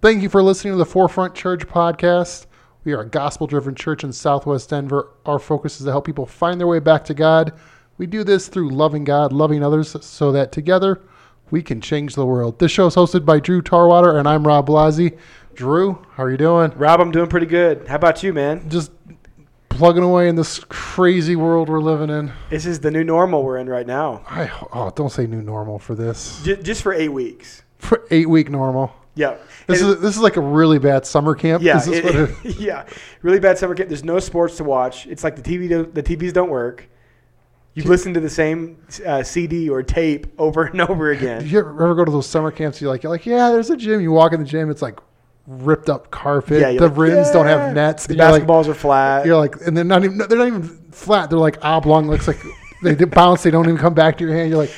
Thank you for listening to the Forefront Church podcast. We are a gospel driven church in Southwest Denver. Our focus is to help people find their way back to God. We do this through loving God, loving others, so that together we can change the world. This show is hosted by Drew Tarwater, and I'm Rob Blasi. Drew, how are you doing? Rob, I'm doing pretty good. How about you, man? Just plugging away in this crazy world we're living in. This is the new normal we're in right now. I oh, don't say new normal for this. J- just for eight weeks. For eight week normal. Yeah. This And is this is like a really bad summer camp. Yeah, Is this it- what it- yeah, really bad summer camp. There's no sports to watch. It's like the TV, the TVs don't work. You listen to the same uh, CD or tape over and over Did again. you ever go to those summer camps? You're like, you're like, yeah, there's a gym. You walk in the gym, it's like ripped up carpet. Yeah, the like, rims don't have nets. The you're like, basketballs are flat. you're like, and they're not even they're not even flat. They're like oblong. Looks like they bounce. They don't even come back to your hand. You're like,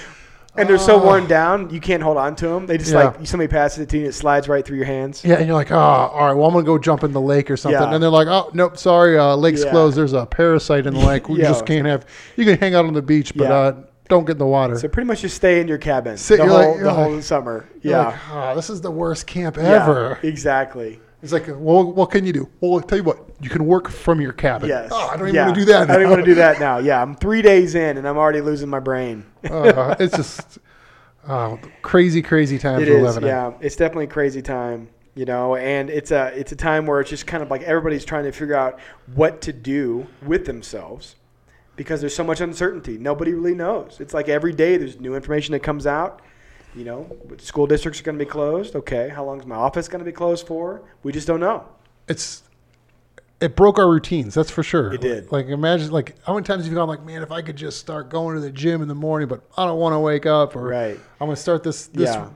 and they're so "Oh." worn down, you can't hold on to them. They just Yeah. like somebody passes it to you, and it slides right through your hands. yeah, and you're like, oh, all right. Well, I'm gonna go jump in the lake or something. Yeah. And they're like, oh, nope, sorry, uh, lake's Yeah. closed. There's a parasite in the lake. We Yeah. just can't have. You can hang out on the beach, but Yeah. uh, don't get in the water. So pretty much just stay in your cabin Sit- the you're whole like- the you're whole like- summer. You're Yeah. like, oh, this is the worst camp Yeah, ever. exactly. It's like, well, what can you do? Well, I'll tell you what, you can work from your cabin. Yes. Oh, I don't even Yeah. want to do that. I don't now. want to do that now. Yeah, I'm three days in and I'm already losing my brain. Uh, it's just uh, crazy, crazy times It we're is. living in. Yeah, it's definitely a crazy time. You know, and it's a it's a time where it's just kind of like everybody's trying to figure out what to do with themselves because there's so much uncertainty. Nobody really knows. It's like every day there's new information that comes out. You know, school districts are going to be closed. Okay, how long is my office going to be closed for? We just don't know. It's it broke our routines. That's for sure. It did. Like imagine, like how many times have you gone, like, man, if I could just start going to the gym in the morning, but I don't want to wake up, or Right. I'm going to start this this Yeah.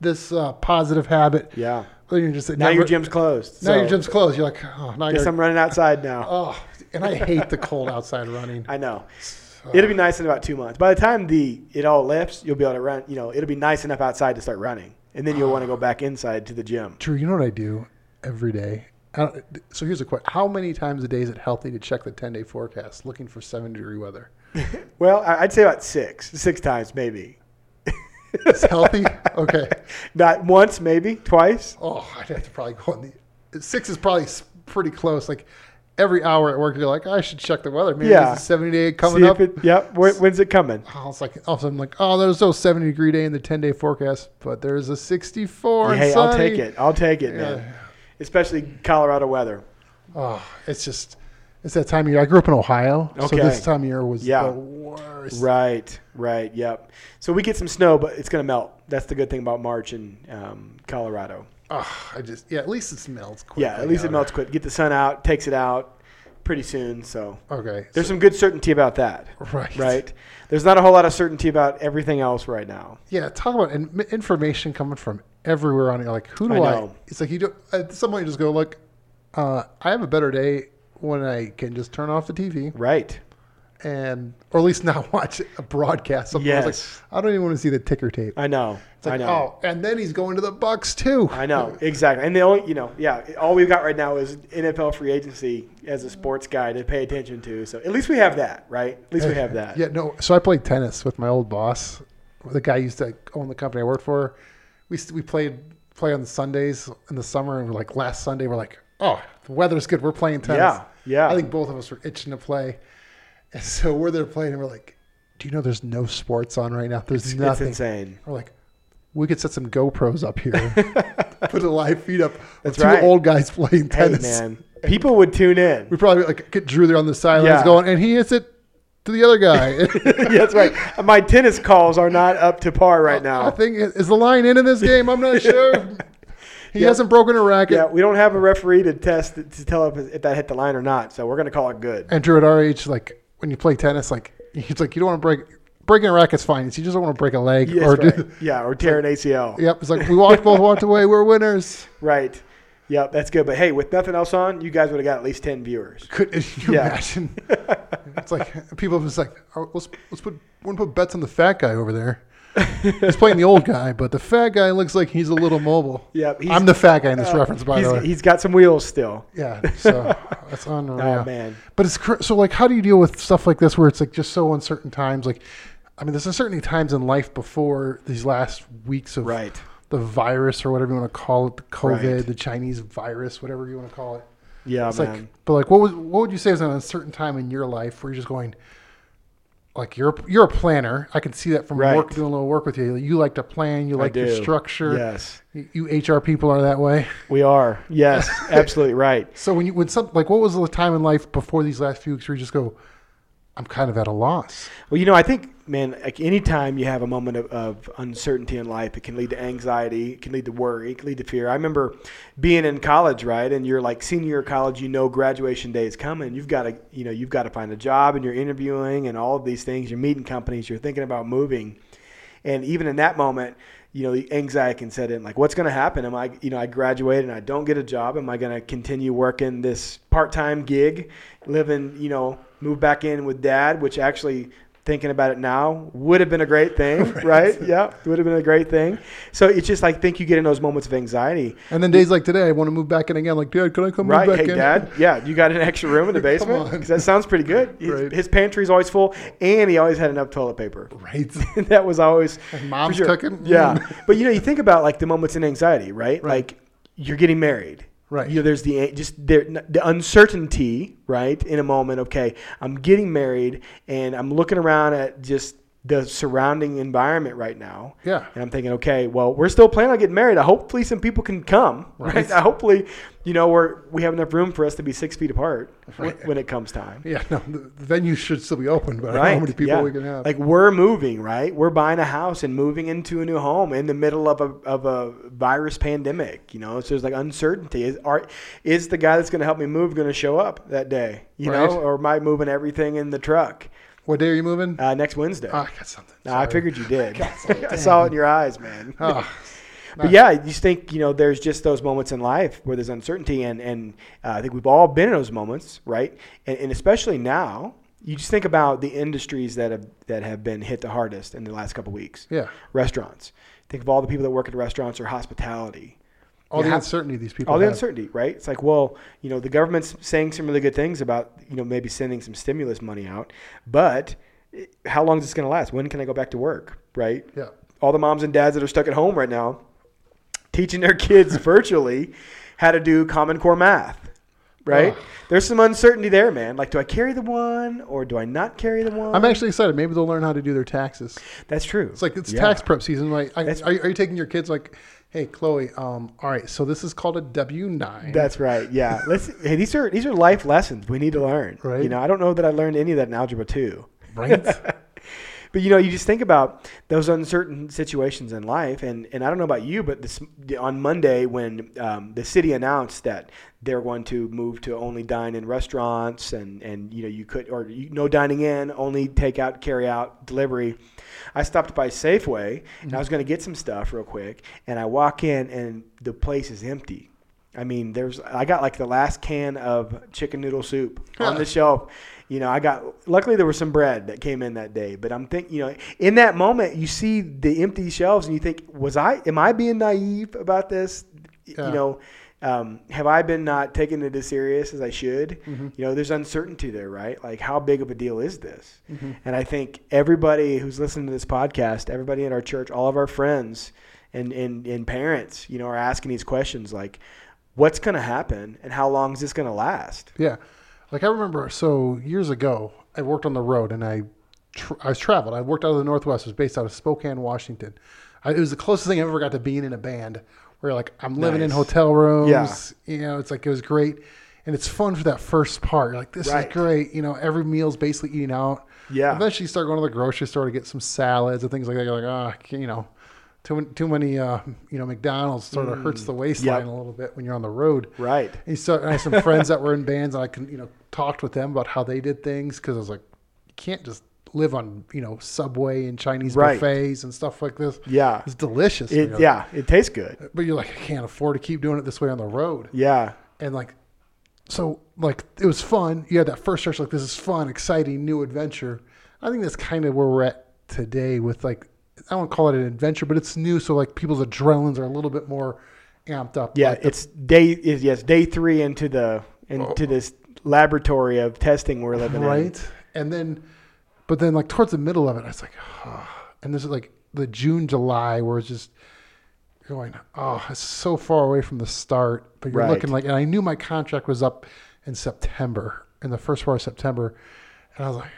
this uh, positive habit. Yeah. Then you're just Now your gym's closed. now your gym's closed. You're like, oh, now Guess I'm running outside now. oh, and I hate the cold outside running. I know. It'll be nice in about two months. By the time the it all lifts, you'll be able to run. You know, it'll be nice enough outside to start running, and then you'll want to go back inside to the gym. True. you know what I do every day? I so here's a question: How many times a day is it healthy to check the 10 day forecast, looking for seven degree weather? Well, I'd say about six, six times maybe. It's healthy. Okay. Not once, maybe twice. Oh, I'd have to probably go on the six is probably pretty close. Like every hour at work, you're like, I should check the weather. Maybe Yeah. it's a 78 coming See up. it. Yep. When, when's it coming? Oh, it's like all of a sudden, like, oh, there's no 70 degree day in the 10 day forecast, but there's a 64 and hey, I'll take it. I'll take it, Yeah. man. Especially Colorado weather. Oh, it's just, it's that time of year. I grew up in Ohio, so this time of year was Yeah. the worst. Right. Right. Yep. So we get some snow, but it's gonna melt. That's the good thing about March in um, Colorado. Oh, I just, yeah, at least it melts quick. Yeah. At least it melts quick. Get the sun out, takes it out pretty soon. So Okay. there's some good certainty about that. right. Right. There's not a whole lot of certainty about everything else right now. Yeah, talk about in, information coming from everywhere on it. Like, who do I I? know. It's like you do. At some point, you just go, look. Uh, I have a better day when I can just turn off the TV Right. And, or at least not watch a broadcast. Something I was Yes. like, I don't even want to see the ticker tape. I know. It's like, I know. oh, and then he's going to the Bucks too. I know exactly, and the only you know, yeah, all we've got right now is NFL free agency as a sports guy to pay attention to. So at least we have that, right? At least we have that. Yeah, no. So I played tennis with my old boss. The guy used to own the company I worked for. We we played play on the Sundays in the summer, and we're like last Sunday, we're like, oh, the weather's good. We're playing tennis. Yeah, yeah. I think both of us were itching to play, and so we're there playing, and we're like, do you know there's no sports on right now? There's It's nothing. insane. We're like, we could set some GoPros up here, put a live feed up. That's two right. old guys playing Hey tennis. man, people would tune in. We probably like get Drew there on the sidelines Yeah. going, and he hits it to the other guy. yeah, that's right. My tennis calls are not up to par right now. I think is the line in in this game. I'm not sure. He Yeah. hasn't broken a racket. Yeah, we don't have a referee to test to tell if, if that hit the line or not. So we're gonna call it good. And Drew, at our age, like when you play tennis, like he's like you don't want to break breaking a racket's fine. It's you just don't want to break a leg Yes, or right. do. yeah, or tear an ACL. Yep, it's like we walked both walked away. We're winners. Right. Yep, that's good. But hey, with nothing else on, you guys would have got at least ten viewers. Could you Yeah. imagine? it's like people are just like oh, let's let's put want to put bets on the fat guy over there. He's playing the old guy, but the fat guy looks like he's a little mobile. Yep, he's- I'm the fat guy in this Uh, reference, by the way. he's got some wheels still. Yeah, so that's unreal. Oh man. But it's cr- so like, how do you deal with stuff like this where it's like just so uncertain times? Like, I mean, there's certainly times in life before these last weeks of Right. the virus or whatever you want to call it, the COVID, Right. the Chinese virus, whatever you want to call it. Yeah, It's man. like, but like, what was what would you say is an uncertain time in your life where you're just going, like you're you're a planner. I can see that from Right. work doing a little work with you. You like to plan. You like your structure. Yes, You HR people are that way. we are. Yes, absolutely right. So when you when some like what was the time in life before these last few weeks where you just go, I'm kind of at a loss. Well, you know, I think, man, like anytime you have a moment of, of uncertainty in life, it can lead to anxiety, it can lead to worry, it can lead to fear. I remember being in college, right? And you're like senior year of college, you know, graduation day is coming. You've got to, you know, you've got to find a job and you're interviewing and all of these things. You're meeting companies, you're thinking about moving. And even in that moment, you know, the anxiety can set in. Like, what's going to happen? Am I, you know, I graduate and I don't get a job. Am I going to continue working this part-time gig, living, you know, move back in with dad, which actually thinking about it now would have been a great thing, right? Yeah, it would have been a great thing. So it's just like think you get in those moments of anxiety. And then days like today, I want to move back in again. Like, Dad, can I come Right, move back hey in? dad, yeah, you got an extra room in the basement because that sounds pretty good. His, Right. his pantry's always full, and he always had enough toilet paper. Right. that was always Like mom's sure. cooking? Yeah, but you know, you think about like the moments in anxiety, right? Right. Like you're getting married. Right. You know, there's the just the uncertainty, right? In a moment, okay, I'm getting married, and I'm looking around at just the surrounding environment right now. Yeah. And I'm thinking, okay, well, we're still planning on getting married. Hopefully, some people can come, right? Right. Hopefully, you know, we're we have enough room for us to be six feet apart when, Right. when it comes time. Yeah, no, the venue should still be open, but I don't know Right. how many people yeah. we can have. Like we're moving, right? We're buying a house and moving into a new home in the middle of a of a virus pandemic. You know, so there's like uncertainty. Is are is the guy that's going to help me move going to show up that day? You know, or am I moving everything in the truck what day are you moving? uh, next Wednesday? oh, I got something. I figured you did. something. I saw it in your eyes, man. Oh, But yeah, you just think you know there's just those moments in life where there's uncertainty, and and uh, I think we've all been in those moments, right? And, and especially now, you just think about the industries that have that have been hit the hardest in the last couple weeks. yeah. Restaurants. Think of all the people that work at restaurants or hospitality. All You the have- uncertainty these people all the uncertainty, right? It's like, well, you know, the government's saying some really good things about, you know, maybe sending some stimulus money out, but how long is this going to last? When can I go back to work, right? Yeah. all the moms and dads that are stuck at home right now teaching their kids virtually how to do common core math right there's some uncertainty there man like do i carry the one or do i not carry the one I'm actually excited. Maybe they'll learn how to do their taxes. that's true It's like it's Yeah. tax prep season. Like, I, are, you- are you taking your kids like, hey, Chloe? Um, all right, so this is called a W nine. that's right yeah let's hey these are these are life lessons we need to learn Right. you know i don't know that i learned any of that in algebra 2 right. But you know, you just think about those uncertain situations in life, and, and I don't know about you, but this on Monday when um, the city announced that they're going to move to only dine in restaurants, and, and you know you could or you, no dining in, only take out, carry out, delivery. I stopped by Safeway and I was going to get some stuff real quick, and I walk in and the place is empty. I mean, there's I got like the last can of chicken noodle soup on the shelf. You know, I got luckily there was some bread that came in that day, but I'm thinking, you know, in that moment you see the empty shelves and you think, was I am I being naive about this? Yeah. You know, um, have I been not taking it as serious as I should? Mm-hmm. You know, there's uncertainty there, right? Like, how big of a deal is this? Mm-hmm. And I think everybody who's listening to this podcast, everybody in our church, all of our friends and, and, and parents, you know, are asking these questions like, what's going to happen and how long is this going to last? Yeah, like I remember. So years ago, I worked on the road and I, tr- I was traveled. I worked out of the Northwest. I was based out of Spokane, Washington. I, it was the closest thing I ever got to being in a band, where like I'm living in hotel rooms. Yeah. You know, it's like it was great, and it's fun for that first part. You're like, this Right. is great. You know, every meal's basically eating out. Yeah. Eventually, you start going to the grocery store to get some salads and things like that. You're like, ah, oh, you know. Too, too many, uh, you know, McDonald's sort of hurts the waistline Mm. Yep. a little bit when you're on the road. Right. And so I had some friends that were in bands, and I can you know talked with them about how they did things because I was like, you can't just live on you know Subway and Chinese Right. buffets and stuff like this. Yeah. It's delicious. It, yeah. It tastes good. But you're like, I can't afford to keep doing it this way on the road. Yeah. And like, so like it was fun. You had that first stretch like this is fun, exciting, new adventure. I think that's kind of where we're at today with like I won't call it an adventure, but it's new. So like people's adrenalines are a little bit more amped up. Yeah. Like the- It's day, is yes, day three into the, into oh. this laboratory of testing we're living in. right and then but then like towards the middle of it i was like and this is like the june july where it's just going, oh, it's so far away from the start. But you're Right. looking like, and I knew my contract was up in September, in the first part of September, and I was like,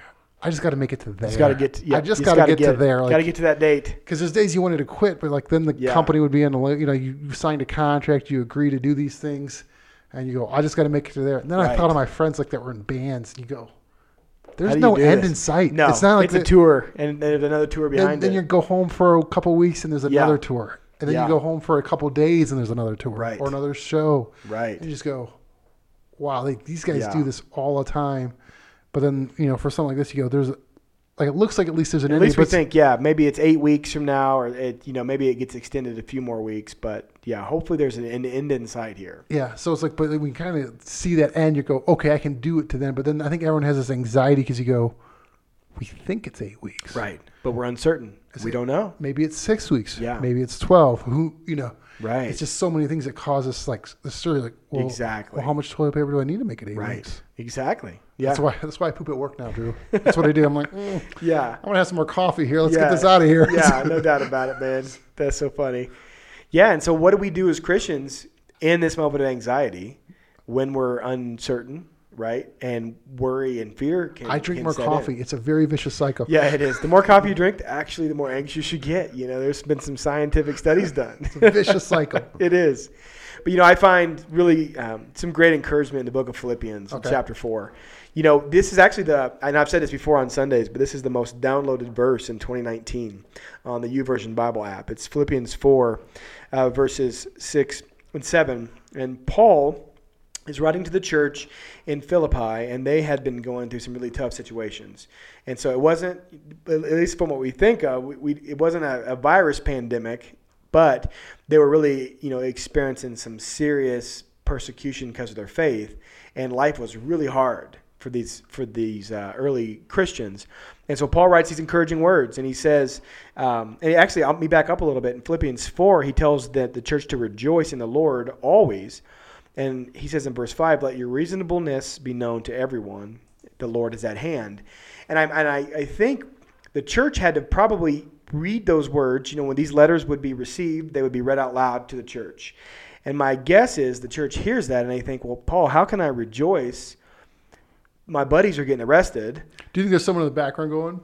I just got to make it to there. Just got to get. To, yeah, I just got to gotta get, to there. Got to get to that date. because there's days you wanted to quit, but like then the Yeah. company would be in, the, you know, you, you signed a contract, you agree to do these things, and you go, I just got to make it to there. And then I thought of my friends like that were in bands, and you go, there's no end this? in sight. No, it's not like it's a the- tour, and there's another tour behind then it. Then you go home for a couple weeks and there's Yeah. another tour. And then Yeah. you go home for a couple days and there's another tour Right. or another show. Right. And you just go, wow, like these guys Yeah. do this all the time. But then, you know, for something like this, you go, there's like, it looks like at least there's an At ending. least we think, yeah, maybe it's eight weeks from now, or it, you know, maybe it gets extended a few more weeks. But yeah, hopefully there's an end, end in sight here. Yeah. So it's like, but we kind of see that end. You go, okay, I can do it to them. But then I think everyone has this anxiety because you go, we think it's eight weeks. Right. But we're uncertain. Is we it- don't know. Maybe it's six weeks. Yeah. Maybe it's 12. Who, you know, Right. it's just so many things that cause us like the story, like, well, Exactly. well, how much toilet paper do I need to make it eight right. weeks? Exactly. Yeah. That's why that's why I poop at work now, Drew. That's what I do. I'm like, mm, yeah. I want to have some more coffee here. Let's Yeah. get this out of here. yeah, no doubt about it, man. That's so funny. Yeah, and so what do we do as Christians in this moment of anxiety when we're uncertain, right? And worry and fear can I drink can more set in. coffee. It's a very vicious cycle. Yeah, it is. The more coffee you drink, actually, the more anxious you get. You know, there's been some scientific studies done. It's a vicious cycle. it is. But, you know, I find really um, some great encouragement in the book of Philippians, Okay. chapter 4. You know, this is actually the, and I've said this before on Sundays, but this is the most downloaded verse in 2019 on the YouVersion Bible app. It's Philippians 4, uh, verses 6 and 7. And Paul is writing to the church in Philippi, and they had been going through some really tough situations. And so it wasn't, at least from what we think of, we, we, it wasn't a, a virus pandemic, but they were really, you know, experiencing some serious persecution because of their faith, and life was really hard for these for these uh, early Christians. And so Paul writes these encouraging words, and he says, um, and actually, I'll me back up a little bit. In Philippians four, he tells that the church to rejoice in the Lord always. And he says in verse 5, let your reasonableness be known to everyone. The Lord is at hand. And I, and I, I think the church had to probably read those words. You know, when these letters would be received, they would be read out loud to the church. And my guess is the church hears that and they think, well, Paul, how can I rejoice? My buddies are getting arrested. Do you think there's someone in the background going?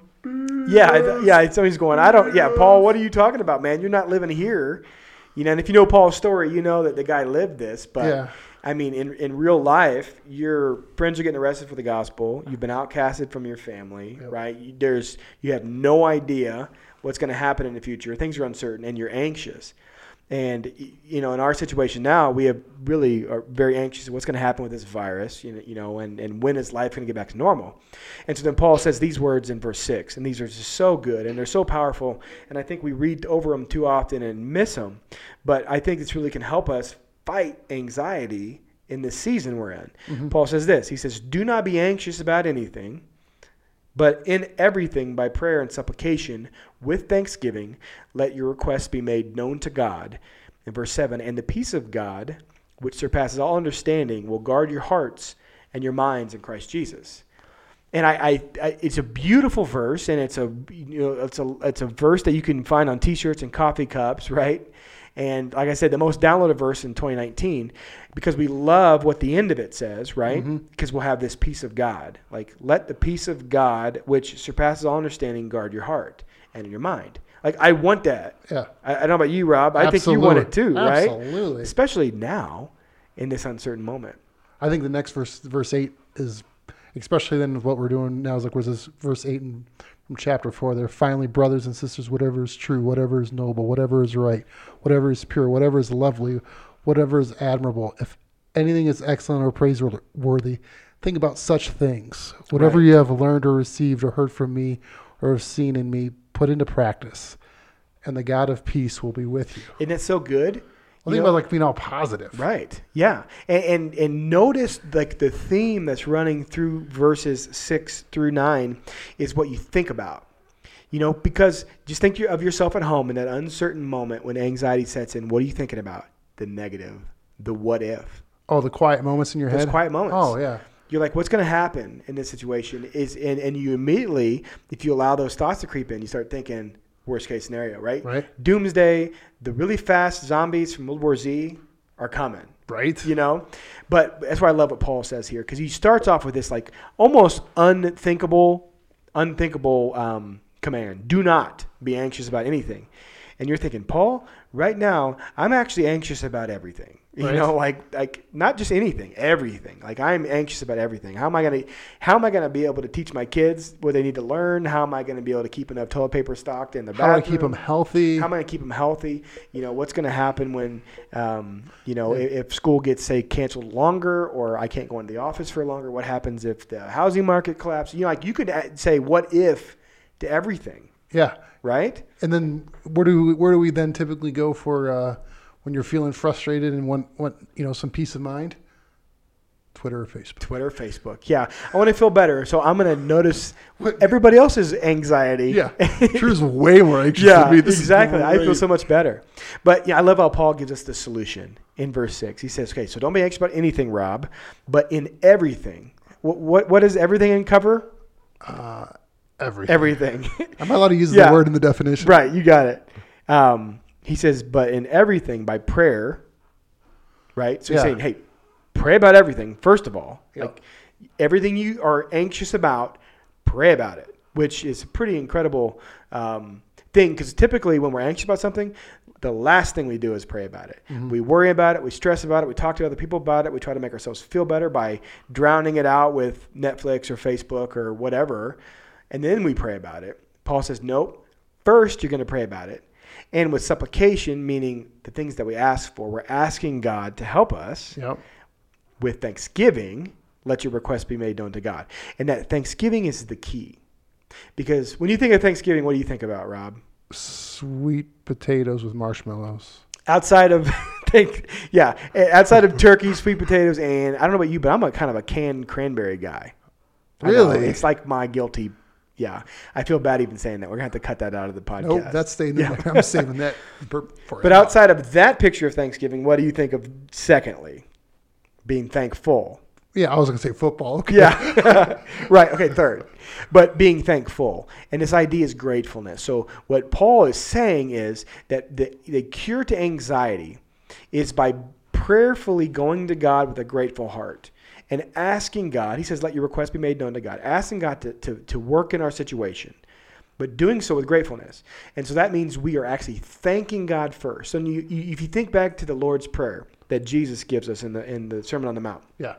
Yeah, I th- yeah. Somebody's going. I don't. Yeah, Paul, what are you talking about, man? You're not living here. You know, and if you know Paul's story, you know that the guy lived this. But Yeah. I mean, in in real life, your friends are getting arrested for the gospel. You've been outcasted from your family, Yep. right? There's you have no idea what's going to happen in the future. Things are uncertain, and you're anxious. And you know, in our situation now, we have really are very anxious. What's going to happen with this virus? You know, you know, and and when is life going to get back to normal? And so then Paul says these words in verse six, and these are just so good and they're so powerful. And I think we read over them too often and miss them. But I think this really can help us fight anxiety in this season we're in. Mm-hmm. Paul says this. He says, "Do not be anxious about anything." But in everything, by prayer and supplication, with thanksgiving, let your requests be made known to God. In verse 7, and the peace of God, which surpasses all understanding, will guard your hearts and your minds in Christ Jesus. And I, I, I it's a beautiful verse, and it's a you know it's a it's a verse that you can find on T-shirts and coffee cups, right? And like I said, the most downloaded verse in 2019 because we love what the end of it says, right? Mm-hmm. Because we'll have this peace of God. Like, let the peace of God, which surpasses all understanding, guard your heart and your mind. Like, I want that. Yeah. I, I don't know about you, Rob. I think you want it too, right? Absolutely. Especially now in this uncertain moment. I think the next verse, verse eight, is especially then what we're doing now is like was this verse eight and from chapter four. There finally, brothers and sisters, whatever is true, whatever is noble, whatever is right, whatever is pure, whatever is lovely, whatever is admirable. If anything is excellent or praiseworthy, think about such things. Whatever Right. you have learned or received or heard from me or have seen in me, put into practice, and the God of peace will be with you. Isn't that so good? Well, think know- about like being all positive. Right. Yeah. And, and and notice like the theme that's running through verses six through nine is what you think about. You know, because just think of yourself at home in that uncertain moment when anxiety sets in. What are you thinking about? The negative, the what if. Oh, the quiet moments in your Those head. quiet moments. Oh yeah. You're like, what's going to happen in this situation? Is and, and you immediately, if you allow those thoughts to creep in, you start thinking worst case scenario, right? Right. Doomsday, the really fast zombies from World War Z are coming Right. you know but that's why i love what paul says here because he starts off with this like almost unthinkable unthinkable um, command do not be anxious about anything and you're thinking paul right now i'm actually anxious about everything you Right. know like like not just anything everything like i'm anxious about everything how am i going to how am i going to be able to teach my kids what they need to learn how am i going to be able to keep enough toilet paper stocked in the bathroom? How do I keep them healthy? how am I going to keep them healthy? You know, what's going to happen when, um, you know, if, if school gets say canceled longer, or I can't go into the office for longer? What happens if the housing market collapses? You know, like you could say what if to everything, yeah. right? And then where do we, where do we then typically go for uh, when you're feeling frustrated and want want you know some peace of mind? Twitter or Facebook. Twitter, Facebook. Yeah, I want to feel better, so I'm going to notice everybody else's anxiety. Yeah, Drew's way more anxious yeah, than me. This exactly. I feel so much better. But yeah, I love how Paul gives us the solution in verse six. He says, "Okay, so don't be anxious about anything, Rob, but in everything. What what, what does everything uncover? uh, everything. Everything. Am I allowed to use Yeah. the word in the definition? right, you got it. Um, he says, but in everything by prayer. Right. So he's Yeah. saying, hey, pray about everything first of all. Yeah. Like everything you are anxious about, pray about it, which is a pretty incredible um, thing because typically when we're anxious about something, the last thing we do is pray about it. Mm-hmm. We worry about it, we stress about it, we talk to other people about it, we try to make ourselves feel better by drowning it out with Netflix or Facebook or whatever, and then we pray about it. Paul says, nope. First, you're going to pray about it. And with supplication, meaning the things that we ask for, we're asking God to help us Yep. with thanksgiving, let your request be made known to God. And that thanksgiving is the key. Because when you think of Thanksgiving, what do you think about, Rob? Sweet potatoes with marshmallows. Outside of think yeah, outside of turkey, sweet potatoes, and I don't know about you, but I'm a kind of a canned cranberry guy. Really? it's like my guilty. Yeah, I feel bad even saying that. We're gonna have to cut that out of the podcast. Nope, that's staying in Yeah. there. I'm saving that for, for But outside of that picture of Thanksgiving, what do you think of secondly? Being thankful. Yeah, I was gonna say football. Okay. Yeah. right. Okay. Third, but being thankful. And this idea is gratefulness. So, what Paul is saying is that the, the cure to anxiety is by prayerfully going to God with a grateful heart and asking God, he says, let your request be made known to God, asking God to, to, to work in our situation. But doing so with gratefulness. And so that means we are actually thanking God first. And you, you, if you think back to the Lord's Prayer that Jesus gives us in the, in the Sermon on the Mount, Yeah.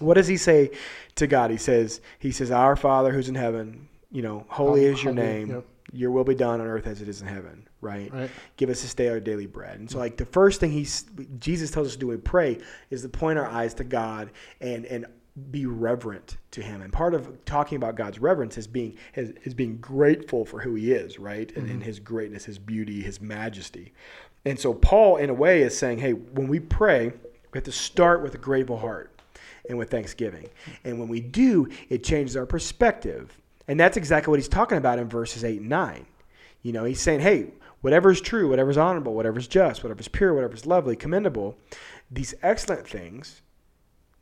what does he say to God? He says, He says, Our Father who's in heaven, you know, holy Hol- is your holy, name. yep. Your will be done on earth as it is in heaven, right? Right. Give us this day our daily bread. And so, like the first thing he's Jesus tells us to do when we pray is to point our eyes to God and and be reverent to Him. And part of talking about God's reverence is being is, is being grateful for who He is, right? And, and mm-hmm. His greatness, His beauty, His majesty. And so Paul, in a way, is saying, hey, when we pray, we have to start with a grateful heart and with thanksgiving. And when we do, it changes our perspective. And that's exactly what he's talking about in verses 8 and 9. You know, he's saying, hey, whatever is true, whatever is honorable, whatever is just, whatever is pure, whatever is lovely, commendable, these excellent things,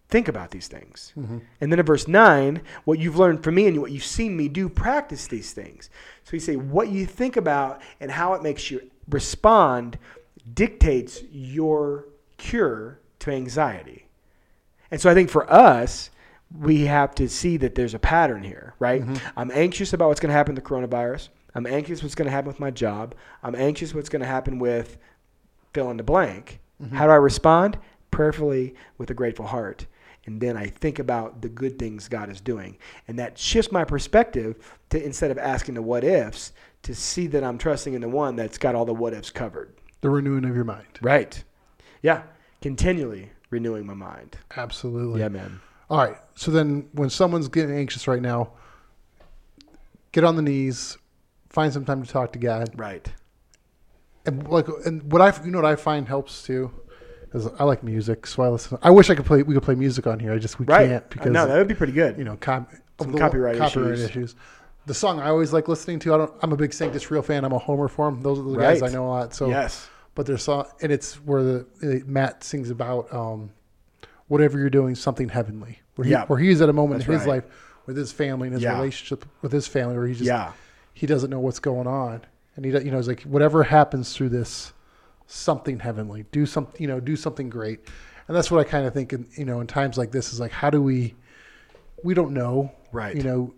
think about these things. Mm-hmm. And then in verse 9, what you've learned from me and what you've seen me do, practice these things. So he say, what you think about and how it makes you respond dictates your cure to anxiety. And so I think for us, we have to see that there's a pattern here, right? Mm-hmm. I'm anxious about what's going to happen to coronavirus. I'm anxious what's going to happen with my job. I'm anxious what's going to happen with fill in the blank. Mm-hmm. How do I respond? Prayerfully with a grateful heart. And then I think about the good things God is doing. And that shifts my perspective to instead of asking the what ifs, to see that I'm trusting in the one that's got all the what ifs covered. The renewing of your mind. Right. Yeah. Continually renewing my mind. Absolutely. Yeah, man. All right. So then, when someone's getting anxious right now, get on the knees, find some time to talk to God, Right. and like, and what I, you know, what I find helps too, is I like music, so I listen. I wish I could play. We could play music on here. I just we Right. can't because no, that would be pretty good. you know, cop, Some the- copyright issues. The song I always like listening to. I don't. I'm a big Sanctus Real fan. I'm a Homer for 'em. Those are the guys I know a lot. So yes. but there's song, and it's where the Matt sings about um, whatever you're doing, something heavenly. Where he, Yeah. where he's at a moment That's in his right. life with his family and his Yeah. relationship with his family, where he just Yeah. He doesn't know what's going on, and he, you know, it's like whatever happens through this, something heavenly. Do something, you know, do something great, and that's what I kind of think. In, you know, in times like this, is like, how do we? We don't know, Right. You know,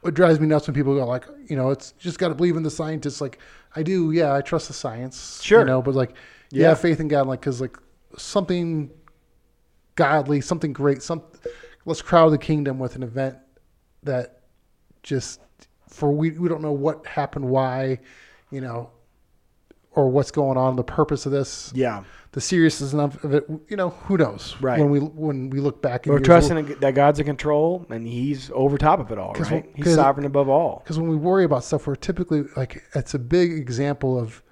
what drives me nuts when people go like, you know, it's just got to believe in the scientists. Like, I do, yeah, I trust the science, Sure. you know, but like, yeah, Yeah. faith in God, like, because like something godly, something great, some let's crowd the kingdom with an event that just for we we don't know what happened, why, you know, or what's going on, the purpose of this, Yeah. the seriousness of it. You know, who knows? Right. When we when we look back, We're trusting that God's in control and He's over top of it all, right? we- sovereign above all. because when we worry about stuff, we're typically like it's a big example of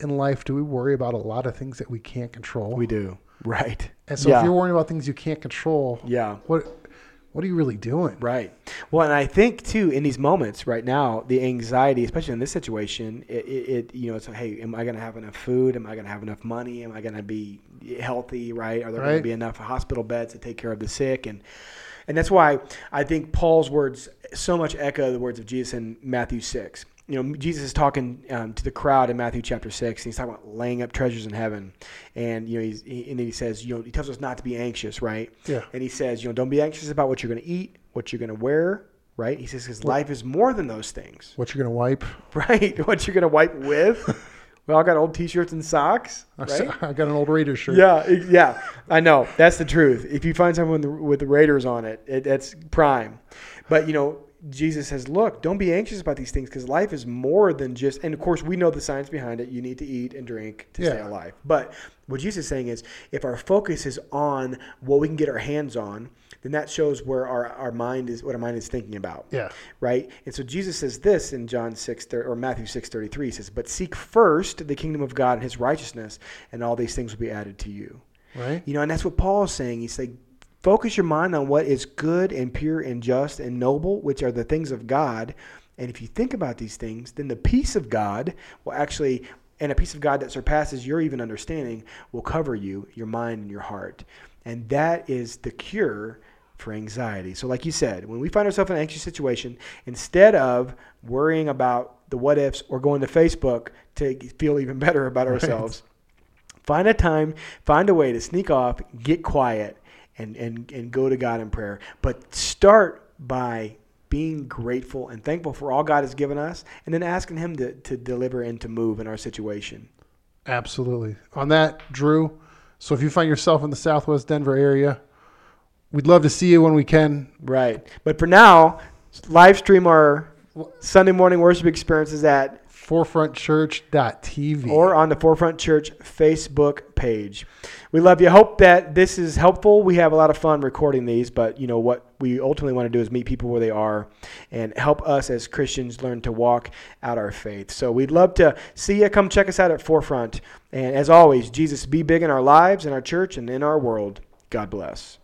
in life. Do we worry about a lot of things that we can't control? We do. Right. and so yeah. if you're worrying about things you can't control, yeah. what what are you really doing? Right. Well, and I think too in these moments right now, the anxiety, especially in this situation, it, it, it you know, it's like, hey, am I going to have enough food? Am I going to have enough money? Am I going to be healthy? Right? Are there going to be enough hospital beds to take care of the sick? And and that's why I think Paul's words so much echo the words of Jesus in Matthew six. You know, Jesus is talking um, to the crowd in Matthew chapter six. And he's talking about laying up treasures in heaven, and you know, he's, he, and then he says, you know, he tells us not to be anxious, right? Yeah. And he says, you know, don't be anxious about what you're going to eat, what you're going to wear, right? He says, because life is more than those things, What you're gonna wipe? right? what you're going to wipe with. we all got old T-shirts and socks, right? I got an old Raiders shirt. Yeah, yeah, I know. That's the truth. If you find someone with the, with the Raiders on it, it, that's prime. But you know, Jesus says, "Look, don't be anxious about these things because life is more than just." And of course, we know the science behind it. You need to eat and drink to stay alive. But what Jesus is saying is, if our focus is on what we can get our hands on, then that shows where our, our mind is, what our mind is thinking about Yeah. right? And so Jesus says this in John 6 or Matthew 6:33 he says, "But seek first the kingdom of God and his righteousness, and all these things will be added to you." Right. You know, and that's what Paul is saying. He's like focus your mind on what is good and pure and just and noble, which are the things of God. And if you think about these things, then the peace of God will actually and a peace of God that surpasses your even understanding will cover you, your mind and your heart. And that is the cure for anxiety. So, like you said, when we find ourselves in an anxious situation, instead of worrying about the what ifs or going to Facebook to feel even better about ourselves, find a time, find a way to sneak off, get quiet, and, and, and go to God in prayer. But start by being grateful and thankful for all God has given us, and then asking Him to, to deliver and to move in our situation. Absolutely. On that, Drew. So if you find yourself in the Southwest Denver area, we'd love to see you when we can. Right. But for now, live stream our Sunday morning worship experiences at forefrontchurch.tv. or on the Forefront Church Facebook page. We love you. Hope that this is helpful. We have a lot of fun recording these, but you know what we ultimately want to do is meet people where they are and help us as Christians learn to walk out our faith. So we'd love to see you. Come check us out at Forefront. And as always, Jesus be big in our lives, in our church, and in our world. God bless.